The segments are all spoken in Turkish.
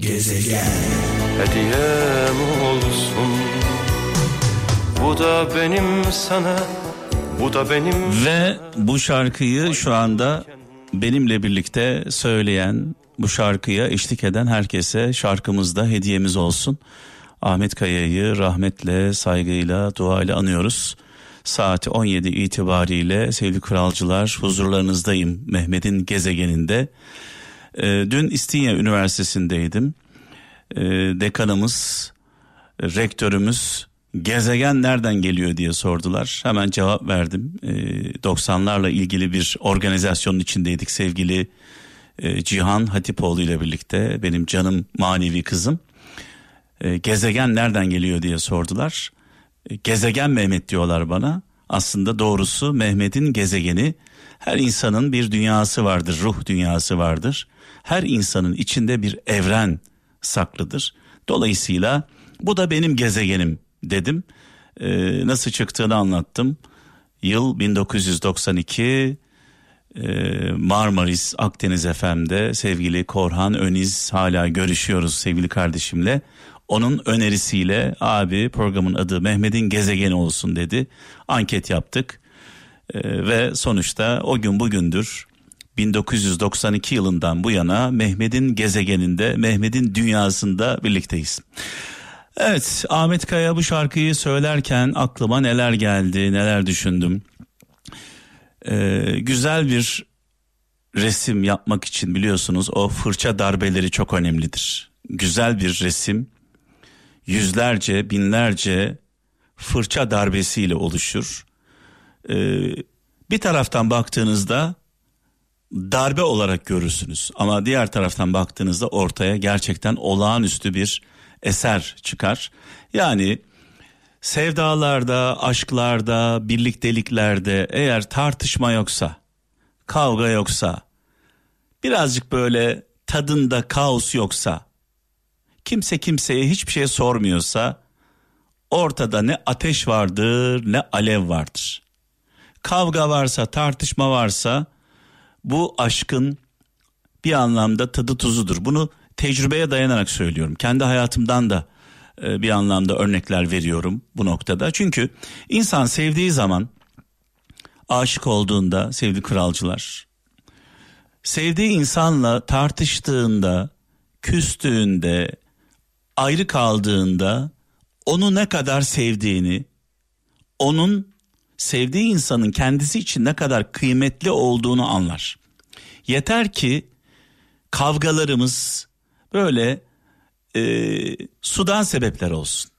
Gezegen Hediyem olsun Bu da benim sana Bu da benim Ve bu şarkıyı şu anda benimle birlikte söyleyen bu şarkıya eşlik eden herkese şarkımızda hediyemiz olsun. Ahmet Kaya'yı rahmetle, saygıyla, duayla anıyoruz. Saat 17 itibariyle sevgili kralcılar huzurlarınızdayım Mehmet'in gezegeninde. E, dün İstinye Üniversitesi'ndeydim. E, dekanımız, rektörümüz gezegen nereden geliyor diye sordular. Hemen cevap verdim. E, 90'larla ilgili bir organizasyonun içindeydik sevgili e, Cihan Hatipoğlu ile birlikte benim canım manevi kızım. Gezegen nereden geliyor diye sordular. Gezegen Mehmet diyorlar bana. Aslında doğrusu Mehmet'in gezegeni her insanın bir dünyası vardır, ruh dünyası vardır. Her insanın içinde bir evren saklıdır. Dolayısıyla bu da benim gezegenim dedim. Ee, nasıl çıktığını anlattım. Yıl 1992 ee, Marmaris Akdeniz FM'de sevgili Korhan Öniz hala görüşüyoruz sevgili kardeşimle. Onun önerisiyle abi programın adı Mehmet'in gezegeni olsun dedi. Anket yaptık ee, ve sonuçta o gün bugündür 1992 yılından bu yana Mehmet'in gezegeninde, Mehmet'in dünyasında birlikteyiz. Evet Ahmet Kaya bu şarkıyı söylerken aklıma neler geldi, neler düşündüm. Ee, güzel bir resim yapmak için biliyorsunuz o fırça darbeleri çok önemlidir. Güzel bir resim yüzlerce, binlerce fırça darbesiyle oluşur. Ee, bir taraftan baktığınızda darbe olarak görürsünüz ama diğer taraftan baktığınızda ortaya gerçekten olağanüstü bir eser çıkar. Yani sevdalarda, aşklarda, birlikteliklerde eğer tartışma yoksa, kavga yoksa, birazcık böyle tadında kaos yoksa, kimse kimseye hiçbir şey sormuyorsa ortada ne ateş vardır ne alev vardır. Kavga varsa, tartışma varsa bu aşkın bir anlamda tadı tuzudur. Bunu tecrübeye dayanarak söylüyorum. Kendi hayatımdan da e, bir anlamda örnekler veriyorum bu noktada. Çünkü insan sevdiği zaman aşık olduğunda sevgili kralcılar sevdiği insanla tartıştığında, küstüğünde, ayrı kaldığında onu ne kadar sevdiğini, onun sevdiği insanın kendisi için ne kadar kıymetli olduğunu anlar. Yeter ki kavgalarımız böyle e, sudan sebepler olsun.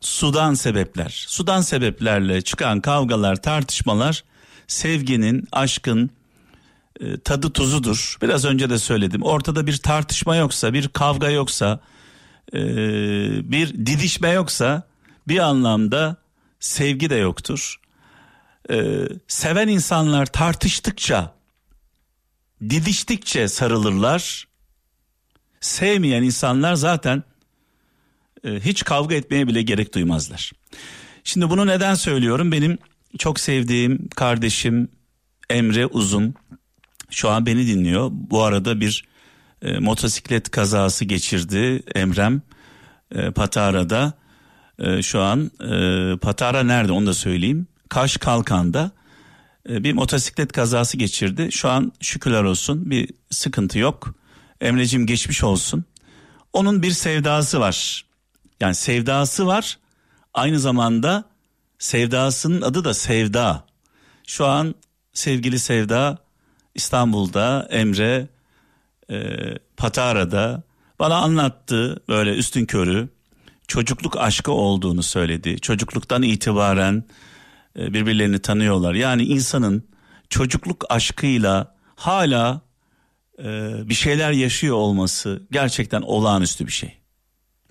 Sudan sebepler. Sudan sebeplerle çıkan kavgalar, tartışmalar sevginin, aşkın e, tadı tuzudur. Biraz önce de söyledim. Ortada bir tartışma yoksa, bir kavga yoksa, e, bir didişme yoksa bir anlamda sevgi de yoktur. E, seven insanlar tartıştıkça, didiştikçe sarılırlar sevmeyen insanlar zaten e, hiç kavga etmeye bile gerek duymazlar. Şimdi bunu neden söylüyorum? Benim çok sevdiğim kardeşim Emre Uzun şu an beni dinliyor. Bu arada bir e, motosiklet kazası geçirdi Emrem e, Patara'da. E, şu an e, Patara nerede onu da söyleyeyim. Kaş Kalkan'da e, bir motosiklet kazası geçirdi. Şu an şükürler olsun bir sıkıntı yok. Emre'cim geçmiş olsun. Onun bir sevdası var. Yani sevdası var. Aynı zamanda sevdasının adı da Sevda. Şu an sevgili Sevda İstanbul'da Emre e, Patara'da bana anlattı böyle üstün körü çocukluk aşkı olduğunu söyledi. Çocukluktan itibaren birbirlerini tanıyorlar. Yani insanın çocukluk aşkıyla hala e, bir şeyler yaşıyor olması gerçekten olağanüstü bir şey.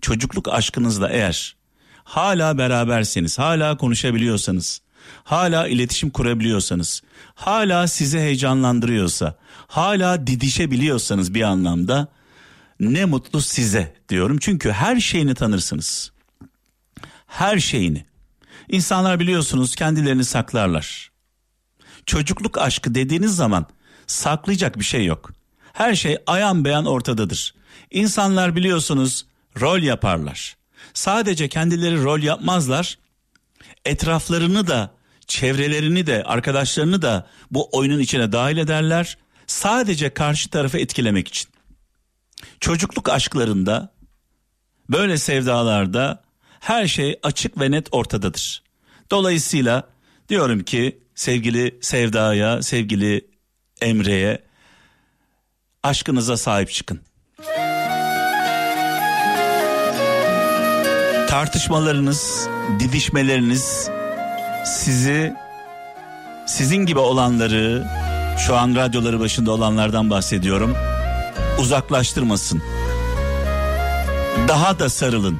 Çocukluk aşkınızla eğer hala beraberseniz, hala konuşabiliyorsanız, hala iletişim kurabiliyorsanız, hala sizi heyecanlandırıyorsa, hala didişebiliyorsanız bir anlamda ne mutlu size diyorum. Çünkü her şeyini tanırsınız. Her şeyini. İnsanlar biliyorsunuz kendilerini saklarlar. Çocukluk aşkı dediğiniz zaman saklayacak bir şey yok Her şey ayan beyan ortadadır. İnsanlar biliyorsunuz rol yaparlar. Sadece kendileri rol yapmazlar. Etraflarını da, çevrelerini de, arkadaşlarını da bu oyunun içine dahil ederler. Sadece karşı tarafı etkilemek için. Çocukluk aşklarında, böyle sevdalarda her şey açık ve net ortadadır. Dolayısıyla diyorum ki sevgili Sevda'ya, sevgili Emre'ye aşkınıza sahip çıkın. Tartışmalarınız, didişmeleriniz sizi sizin gibi olanları şu an radyoları başında olanlardan bahsediyorum. Uzaklaştırmasın. Daha da sarılın.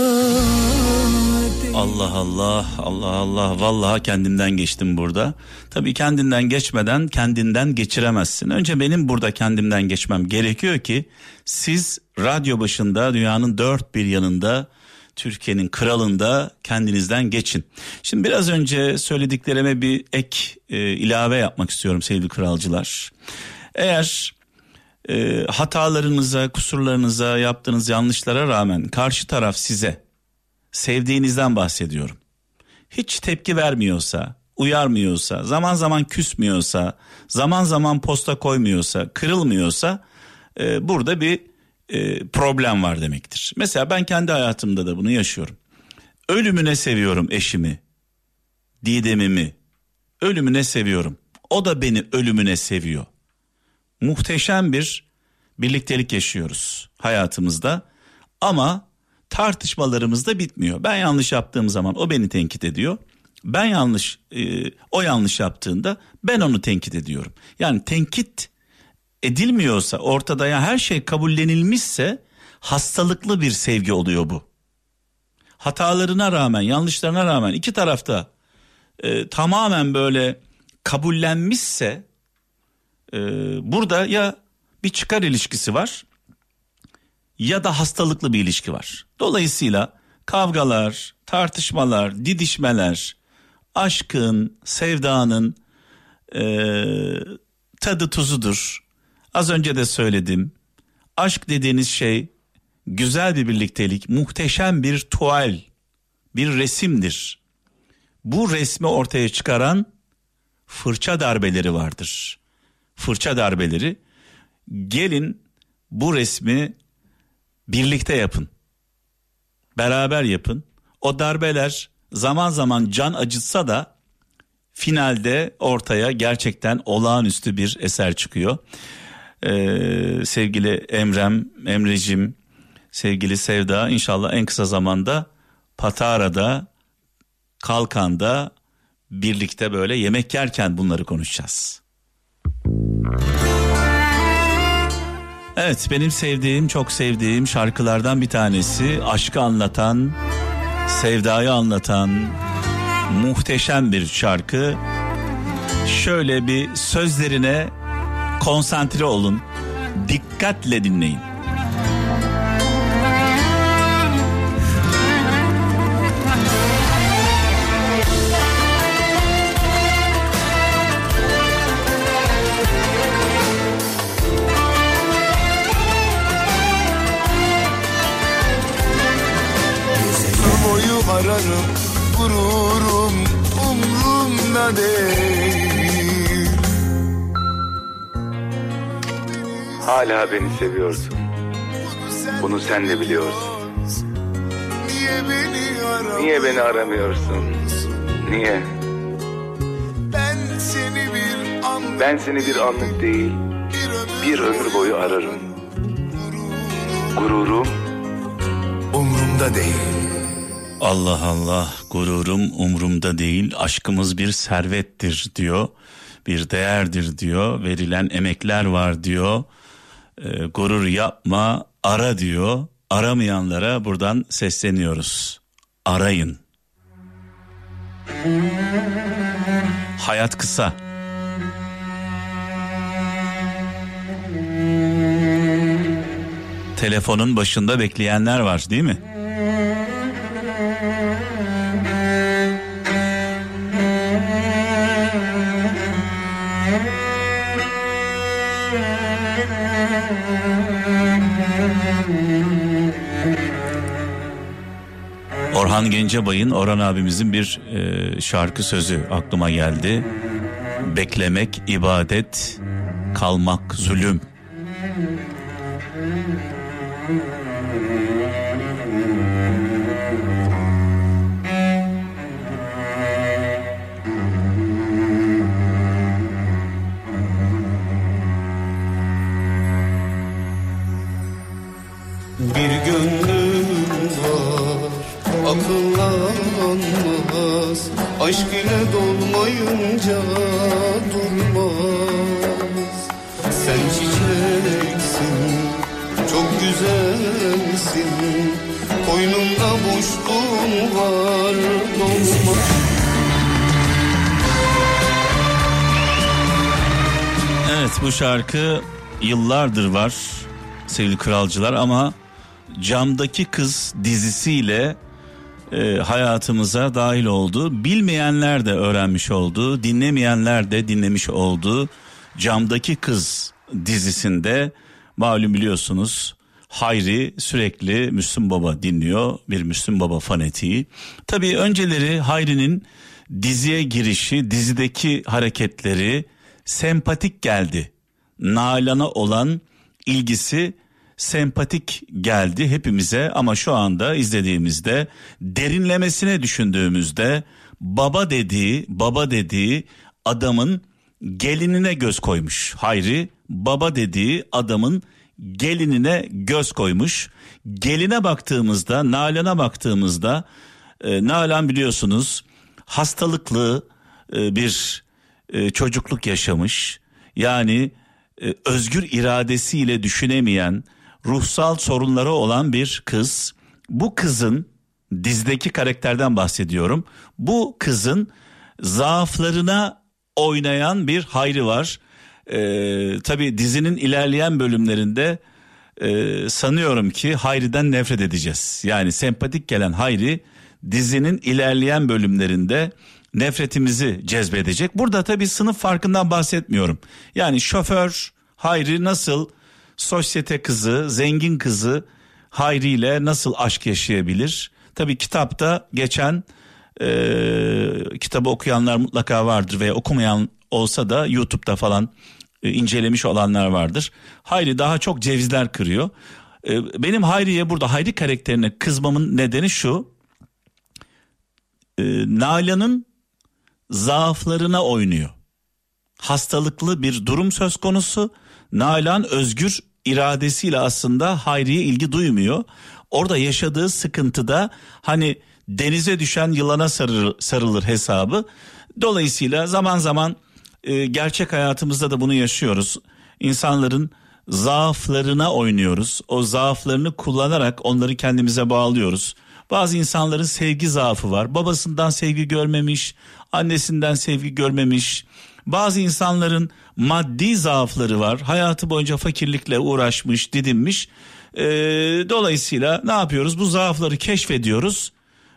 Allah Allah Allah Allah vallahi kendimden geçtim burada. Tabii kendinden geçmeden kendinden geçiremezsin. Önce benim burada kendimden geçmem gerekiyor ki siz radyo başında dünyanın dört bir yanında Türkiye'nin kralında kendinizden geçin. Şimdi biraz önce söylediklerime bir ek e, ilave yapmak istiyorum sevgili kralcılar. Eğer e, hatalarınıza, kusurlarınıza, yaptığınız yanlışlara rağmen karşı taraf size sevdiğinizden bahsediyorum. Hiç tepki vermiyorsa, uyarmıyorsa, zaman zaman küsmüyorsa, zaman zaman posta koymuyorsa, kırılmıyorsa e, burada bir e, problem var demektir. Mesela ben kendi hayatımda da bunu yaşıyorum. Ölümüne seviyorum eşimi, Didem'imi. Ölümüne seviyorum. O da beni ölümüne seviyor. Muhteşem bir birliktelik yaşıyoruz hayatımızda. Ama tartışmalarımız da bitmiyor. Ben yanlış yaptığım zaman o beni tenkit ediyor. Ben yanlış e, o yanlış yaptığında ben onu tenkit ediyorum. Yani tenkit edilmiyorsa ortada ya her şey kabullenilmişse hastalıklı bir sevgi oluyor bu. Hatalarına rağmen, yanlışlarına rağmen iki tarafta e, tamamen böyle kabullenmişse e, burada ya bir çıkar ilişkisi var ya da hastalıklı bir ilişki var. Dolayısıyla kavgalar, tartışmalar, didişmeler, aşkın, sevdanın e, tadı tuzudur. Az önce de söyledim. Aşk dediğiniz şey güzel bir birliktelik, muhteşem bir tuval, bir resimdir. Bu resmi ortaya çıkaran fırça darbeleri vardır. Fırça darbeleri. Gelin bu resmi birlikte yapın. Beraber yapın. O darbeler zaman zaman can acıtsa da finalde ortaya gerçekten olağanüstü bir eser çıkıyor. Ee, sevgili Emrem, Emrecim, sevgili Sevda inşallah en kısa zamanda Patara'da, Kalkan'da birlikte böyle yemek yerken bunları konuşacağız. Evet benim sevdiğim çok sevdiğim şarkılardan bir tanesi aşkı anlatan sevdayı anlatan muhteşem bir şarkı. Şöyle bir sözlerine konsantre olun. Dikkatle dinleyin. Hala beni seviyorsun. Bunu sen de biliyorsun. Niye beni aramıyorsun? Niye beni aramıyorsun? Niye? Ben seni bir an Ben seni bir anlık değil, bir ömür boyu ararım. Gururum umrumda değil. Allah Allah gururum umrumda değil aşkımız bir servettir diyor bir değerdir diyor verilen emekler var diyor e, gurur yapma ara diyor aramayanlara buradan sesleniyoruz. Arayın. Hayat kısa. Telefonun başında bekleyenler var değil mi? Orhan Gencebay'ın Orhan abimizin bir e, şarkı sözü aklıma geldi. Beklemek ibadet, kalmak zulüm. Çok güzelsin Koynumda boşluğun var dolmaz Evet bu şarkı yıllardır var sevgili kralcılar ama Camdaki Kız dizisiyle e, hayatımıza dahil oldu. Bilmeyenler de öğrenmiş oldu, dinlemeyenler de dinlemiş oldu. Camdaki Kız dizisinde malum biliyorsunuz Hayri sürekli Müslüm Baba dinliyor. Bir Müslüm Baba fanatiği. Tabii önceleri Hayri'nin diziye girişi, dizideki hareketleri sempatik geldi. Nalan'a olan ilgisi sempatik geldi hepimize ama şu anda izlediğimizde derinlemesine düşündüğümüzde baba dediği baba dediği adamın gelinine göz koymuş. Hayri baba dediği adamın gelinine göz koymuş. Geline baktığımızda Nalan'a baktığımızda e, Nalan biliyorsunuz hastalıklı e, bir e, çocukluk yaşamış. Yani e, özgür iradesiyle düşünemeyen, ruhsal sorunları olan bir kız. Bu kızın dizdeki karakterden bahsediyorum. Bu kızın zaaflarına oynayan bir Hayri var. Ee, tabii dizinin ilerleyen bölümlerinde e, sanıyorum ki Hayri'den nefret edeceğiz. Yani sempatik gelen Hayri dizinin ilerleyen bölümlerinde nefretimizi cezbedecek. Burada tabii sınıf farkından bahsetmiyorum. Yani şoför Hayri nasıl sosyete kızı, zengin kızı Hayri ile nasıl aşk yaşayabilir? Tabii kitapta geçen e, kitabı okuyanlar mutlaka vardır veya okumayan olsa da YouTube'da falan e, incelemiş olanlar vardır. Hayri daha çok cevizler kırıyor. E, benim Hayri'ye burada Hayri karakterine kızmamın nedeni şu. E, Nalan'ın zaaflarına oynuyor. Hastalıklı bir durum söz konusu. Nalan özgür iradesiyle aslında Hayri'ye ilgi duymuyor. Orada yaşadığı sıkıntıda hani denize düşen yılana sarılır, sarılır hesabı. Dolayısıyla zaman zaman e, gerçek hayatımızda da bunu yaşıyoruz. İnsanların zaaflarına oynuyoruz. O zaaflarını kullanarak onları kendimize bağlıyoruz. Bazı insanların sevgi zaafı var. Babasından sevgi görmemiş, annesinden sevgi görmemiş. Bazı insanların maddi zaafları var. Hayatı boyunca fakirlikle uğraşmış, didinmiş. Ee, dolayısıyla ne yapıyoruz? Bu zaafları keşfediyoruz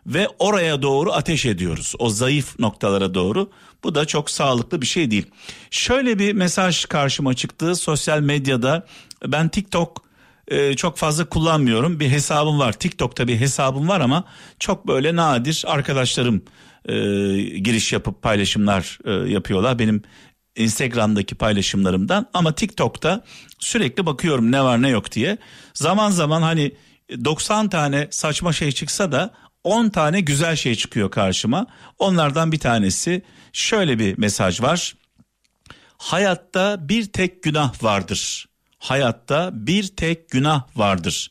ve oraya doğru ateş ediyoruz. O zayıf noktalara doğru. Bu da çok sağlıklı bir şey değil. Şöyle bir mesaj karşıma çıktı sosyal medyada. Ben TikTok e, çok fazla kullanmıyorum. Bir hesabım var. TikTok'ta bir hesabım var ama çok böyle nadir arkadaşlarım e, giriş yapıp paylaşımlar e, yapıyorlar. Benim Instagram'daki paylaşımlarımdan ama TikTok'ta sürekli bakıyorum ne var ne yok diye. Zaman zaman hani 90 tane saçma şey çıksa da 10 tane güzel şey çıkıyor karşıma. Onlardan bir tanesi şöyle bir mesaj var. Hayatta bir tek günah vardır. Hayatta bir tek günah vardır.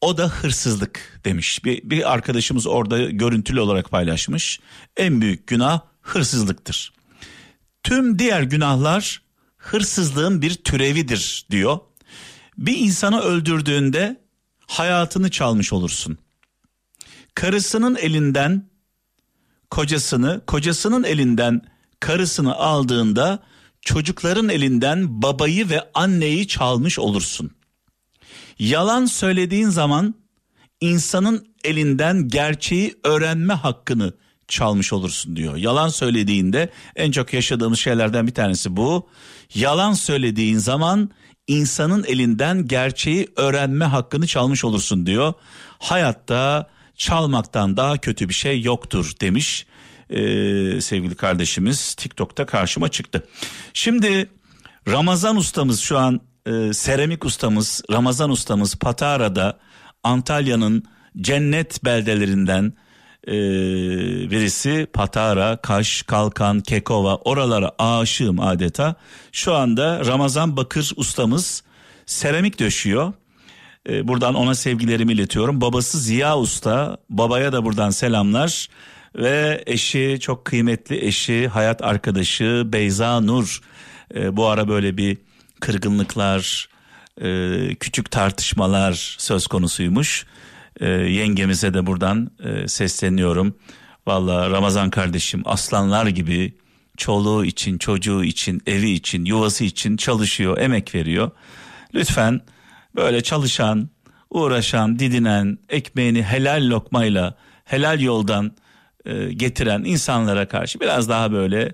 O da hırsızlık demiş. Bir, bir arkadaşımız orada görüntülü olarak paylaşmış. En büyük günah hırsızlıktır. Tüm diğer günahlar hırsızlığın bir türevidir diyor. Bir insanı öldürdüğünde hayatını çalmış olursun. Karısının elinden kocasını, kocasının elinden karısını aldığında çocukların elinden babayı ve anneyi çalmış olursun. Yalan söylediğin zaman insanın elinden gerçeği öğrenme hakkını çalmış olursun diyor. Yalan söylediğinde en çok yaşadığımız şeylerden bir tanesi bu. Yalan söylediğin zaman insanın elinden gerçeği öğrenme hakkını çalmış olursun diyor. Hayatta çalmaktan daha kötü bir şey yoktur demiş ee, sevgili kardeşimiz TikTok'ta karşıma çıktı. Şimdi Ramazan ustamız şu an e, seramik ustamız Ramazan ustamız Patara'da Antalya'nın cennet beldelerinden e, birisi Patara, Kaş, Kalkan, Kekova oralara aşığım adeta. Şu anda Ramazan Bakır ustamız seramik döşüyor. E, buradan ona sevgilerimi iletiyorum. Babası Ziya Usta, babaya da buradan selamlar. Ve eşi çok kıymetli eşi, hayat arkadaşı Beyza Nur. E, bu ara böyle bir kırgınlıklar, e, küçük tartışmalar söz konusuymuş. E, yengemize de buradan e, sesleniyorum. Valla Ramazan kardeşim aslanlar gibi çoluğu için, çocuğu için, evi için, yuvası için çalışıyor, emek veriyor. Lütfen böyle çalışan, uğraşan, didinen, ekmeğini helal lokmayla, helal yoldan e, getiren insanlara karşı biraz daha böyle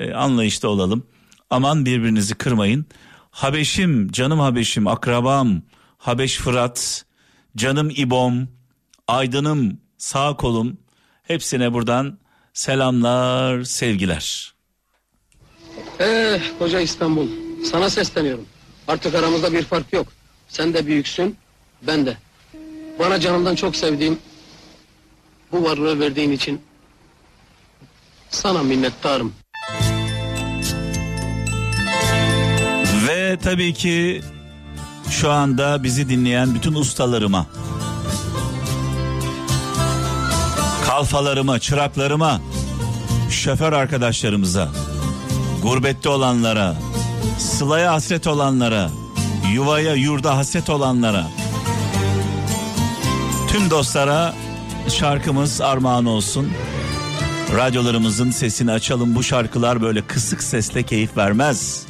e, anlayışlı olalım. Aman birbirinizi kırmayın. Habeşim, canım Habeşim, akrabam, Habeş Fırat, canım İbom, Aydınım, sağ kolum hepsine buradan selamlar, sevgiler. Eh koca İstanbul sana sesleniyorum. Artık aramızda bir fark yok. Sen de büyüksün ben de. Bana canımdan çok sevdiğim bu varlığı verdiğin için sana minnettarım. Ve tabii ki şu anda bizi dinleyen bütün ustalarıma, kalfalarıma, çıraklarıma, şoför arkadaşlarımıza, gurbette olanlara, sılaya hasret olanlara, yuvaya yurda hasret olanlara, tüm dostlara şarkımız armağan olsun. Radyolarımızın sesini açalım bu şarkılar böyle kısık sesle keyif vermez.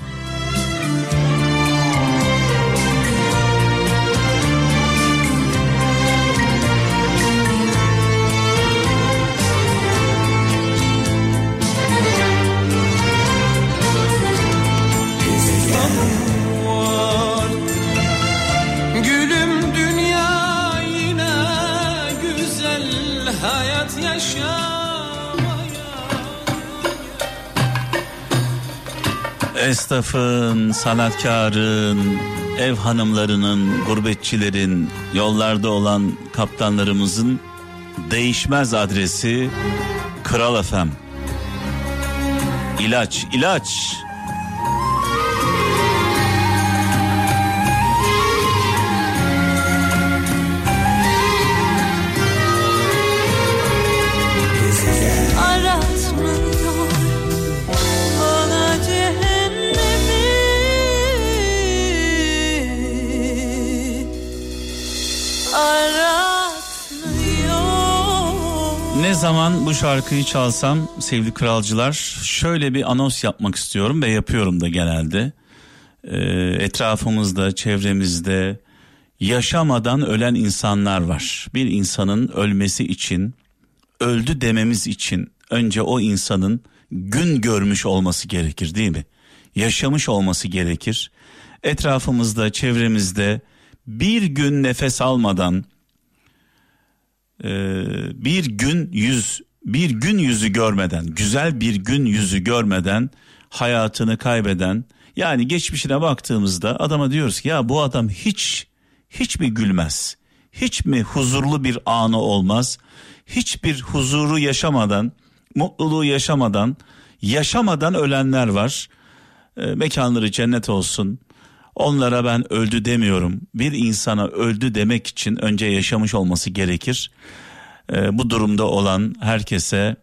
Esnafın, sanatkarın, ev hanımlarının, gurbetçilerin, yollarda olan kaptanlarımızın değişmez adresi Kral Efem. İlaç, ilaç. Ne zaman bu şarkıyı çalsam sevgili kralcılar şöyle bir anons yapmak istiyorum ve yapıyorum da genelde. Ee, etrafımızda, çevremizde yaşamadan ölen insanlar var. Bir insanın ölmesi için, öldü dememiz için önce o insanın gün görmüş olması gerekir değil mi? Yaşamış olması gerekir. Etrafımızda, çevremizde bir gün nefes almadan e, bir gün yüz bir gün yüzü görmeden güzel bir gün yüzü görmeden hayatını kaybeden yani geçmişine baktığımızda adama diyoruz ki ya bu adam hiç hiç mi gülmez? Hiç mi huzurlu bir anı olmaz? Hiçbir huzuru yaşamadan mutluluğu yaşamadan yaşamadan ölenler var. E, mekanları cennet olsun Onlara ben öldü demiyorum. Bir insana öldü demek için önce yaşamış olması gerekir. Ee, bu durumda olan herkese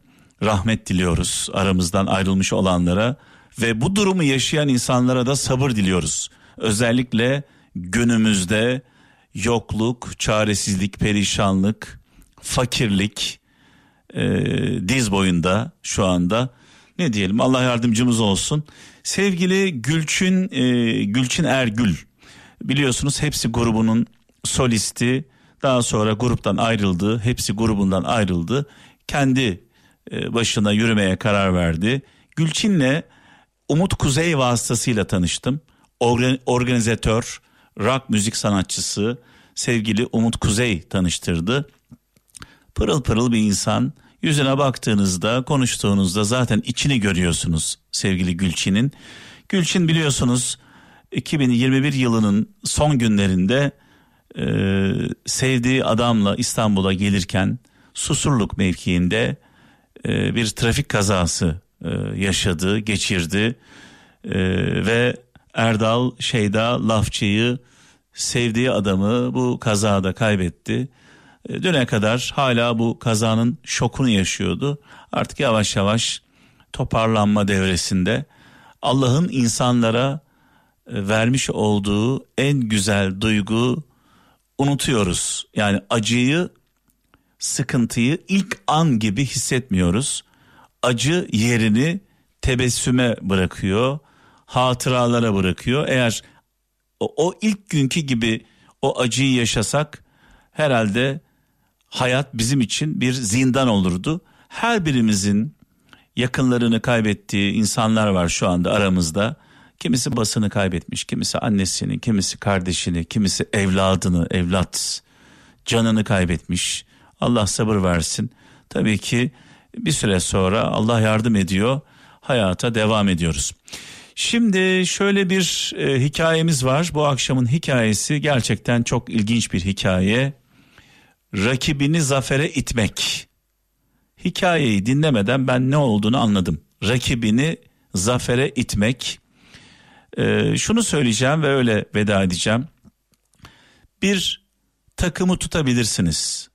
rahmet diliyoruz aramızdan ayrılmış olanlara ve bu durumu yaşayan insanlara da sabır diliyoruz. Özellikle günümüzde yokluk, çaresizlik, perişanlık, fakirlik e, diz boyunda şu anda. Ne diyelim Allah yardımcımız olsun. Sevgili Gülçin e, Gülçin Ergül biliyorsunuz hepsi grubunun solisti daha sonra gruptan ayrıldı. Hepsi grubundan ayrıldı. Kendi e, başına yürümeye karar verdi. Gülçin'le Umut Kuzey vasıtasıyla tanıştım. Organ, organizatör, rock müzik sanatçısı sevgili Umut Kuzey tanıştırdı. Pırıl pırıl bir insan. Yüzüne baktığınızda, konuştuğunuzda zaten içini görüyorsunuz sevgili Gülçin'in. Gülçin biliyorsunuz 2021 yılının son günlerinde e, sevdiği adamla İstanbul'a gelirken Susurluk mevkiinde e, bir trafik kazası e, yaşadı, geçirdi e, ve Erdal Şeyda Lafçı'yı sevdiği adamı bu kazada kaybetti. E, düne kadar hala bu kazanın şokunu yaşıyordu. Artık yavaş yavaş toparlanma devresinde Allah'ın insanlara e, vermiş olduğu en güzel duygu unutuyoruz. Yani acıyı, sıkıntıyı ilk an gibi hissetmiyoruz. Acı yerini tebessüme bırakıyor, hatıralara bırakıyor. Eğer o, o ilk günkü gibi o acıyı yaşasak herhalde hayat bizim için bir zindan olurdu. Her birimizin yakınlarını kaybettiği insanlar var şu anda aramızda. Kimisi basını kaybetmiş, kimisi annesini, kimisi kardeşini, kimisi evladını, evlat canını kaybetmiş. Allah sabır versin. Tabii ki bir süre sonra Allah yardım ediyor. Hayata devam ediyoruz. Şimdi şöyle bir e, hikayemiz var. Bu akşamın hikayesi gerçekten çok ilginç bir hikaye. Rakibini zafere itmek. Hikayeyi dinlemeden ben ne olduğunu anladım. Rakibini zafere itmek. Ee, şunu söyleyeceğim ve öyle veda edeceğim. Bir takımı tutabilirsiniz.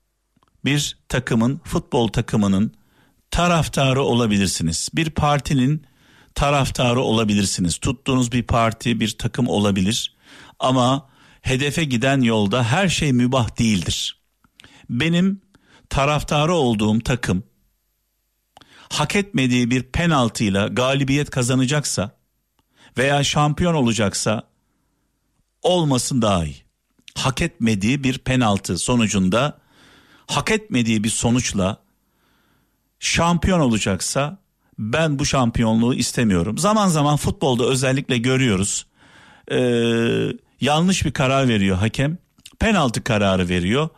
Bir takımın, futbol takımının taraftarı olabilirsiniz. Bir partinin taraftarı olabilirsiniz. Tuttuğunuz bir parti, bir takım olabilir. Ama hedefe giden yolda her şey mübah değildir. Benim taraftarı olduğum takım hak etmediği bir penaltıyla galibiyet kazanacaksa veya şampiyon olacaksa olmasın daha iyi. Hak etmediği bir penaltı sonucunda hak etmediği bir sonuçla şampiyon olacaksa ben bu şampiyonluğu istemiyorum. Zaman zaman futbolda özellikle görüyoruz. Ee, yanlış bir karar veriyor hakem. Penaltı kararı veriyor.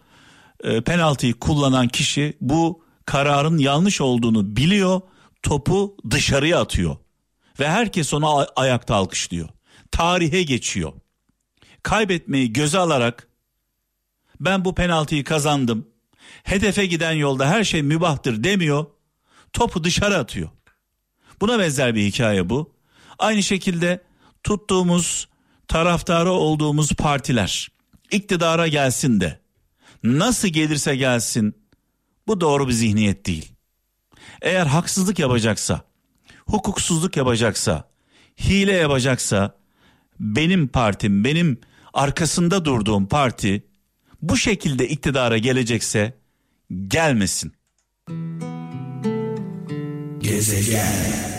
Ee, penaltıyı kullanan kişi bu kararın yanlış olduğunu biliyor. Topu dışarıya atıyor. Ve herkes ona ay- ayakta alkışlıyor. Tarihe geçiyor. Kaybetmeyi göze alarak ben bu penaltıyı kazandım. Hedefe giden yolda her şey mübahtır demiyor. Topu dışarı atıyor. Buna benzer bir hikaye bu. Aynı şekilde tuttuğumuz, taraftarı olduğumuz partiler iktidara gelsin de nasıl gelirse gelsin bu doğru bir zihniyet değil. Eğer haksızlık yapacaksa, hukuksuzluk yapacaksa, hile yapacaksa benim partim, benim arkasında durduğum parti bu şekilde iktidara gelecekse gelmesin. Gezegen